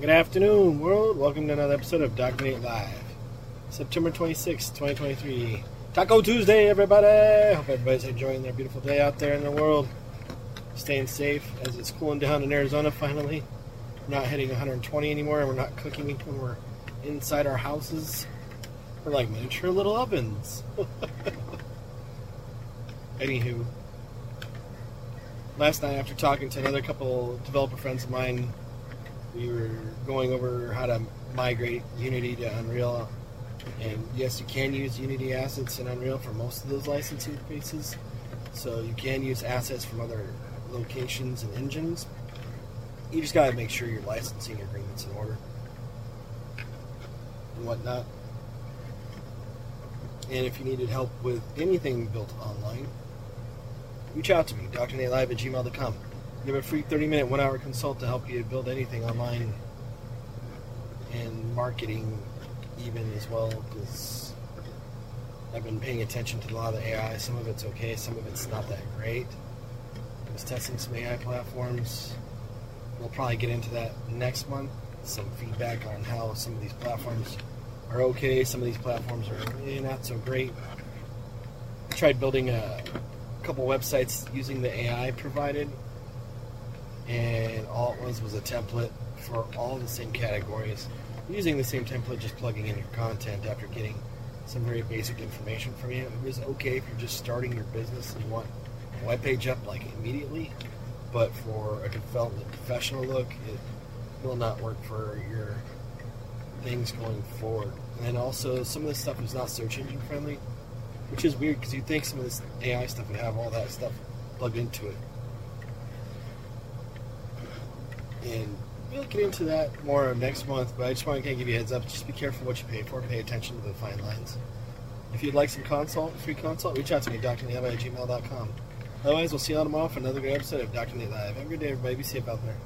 Good afternoon, world. Welcome to another episode of Dr. Nate Live. September 26, 2023. Taco Tuesday, everybody! Hope everybody's enjoying their beautiful day out there in the world. Staying safe as it's cooling down in Arizona finally. We're not hitting 120 anymore, and we're not cooking when we're inside our houses. We're like miniature little ovens. Anywho, last night after talking to another couple developer friends of mine, we were going over how to migrate Unity to Unreal. And yes, you can use Unity assets in Unreal for most of those licensing pieces. So you can use assets from other locations and engines. You just gotta make sure your licensing agreement's in order and whatnot. And if you needed help with anything built online, reach out to me, drnatelive at gmail.com. Give a free 30 minute, one hour consult to help you build anything online and marketing, even as well, because I've been paying attention to a lot of the AI. Some of it's okay, some of it's not that great. I was testing some AI platforms. We'll probably get into that next month. Some feedback on how some of these platforms are okay, some of these platforms are eh, not so great. I tried building a couple websites using the AI provided, and all it was was a template for all the same categories. Using the same template, just plugging in your content after getting some very basic information from you. It was okay if you're just starting your business and you want a web page up like immediately, but for a development professional look, it will not work for your things going forward. And also, some of this stuff is not search engine friendly, which is weird because you'd think some of this AI stuff would have all that stuff plugged into it. And we'll get into that more next month, but I just want to give you a heads up. Just be careful what you pay for. Pay attention to the fine lines. If you'd like some consult, free consult, reach out to me, drnatelive at gmail.com. Otherwise, we'll see you all tomorrow for another great episode of Dr. Nate Live. Have a good day, everybody. Be safe out there.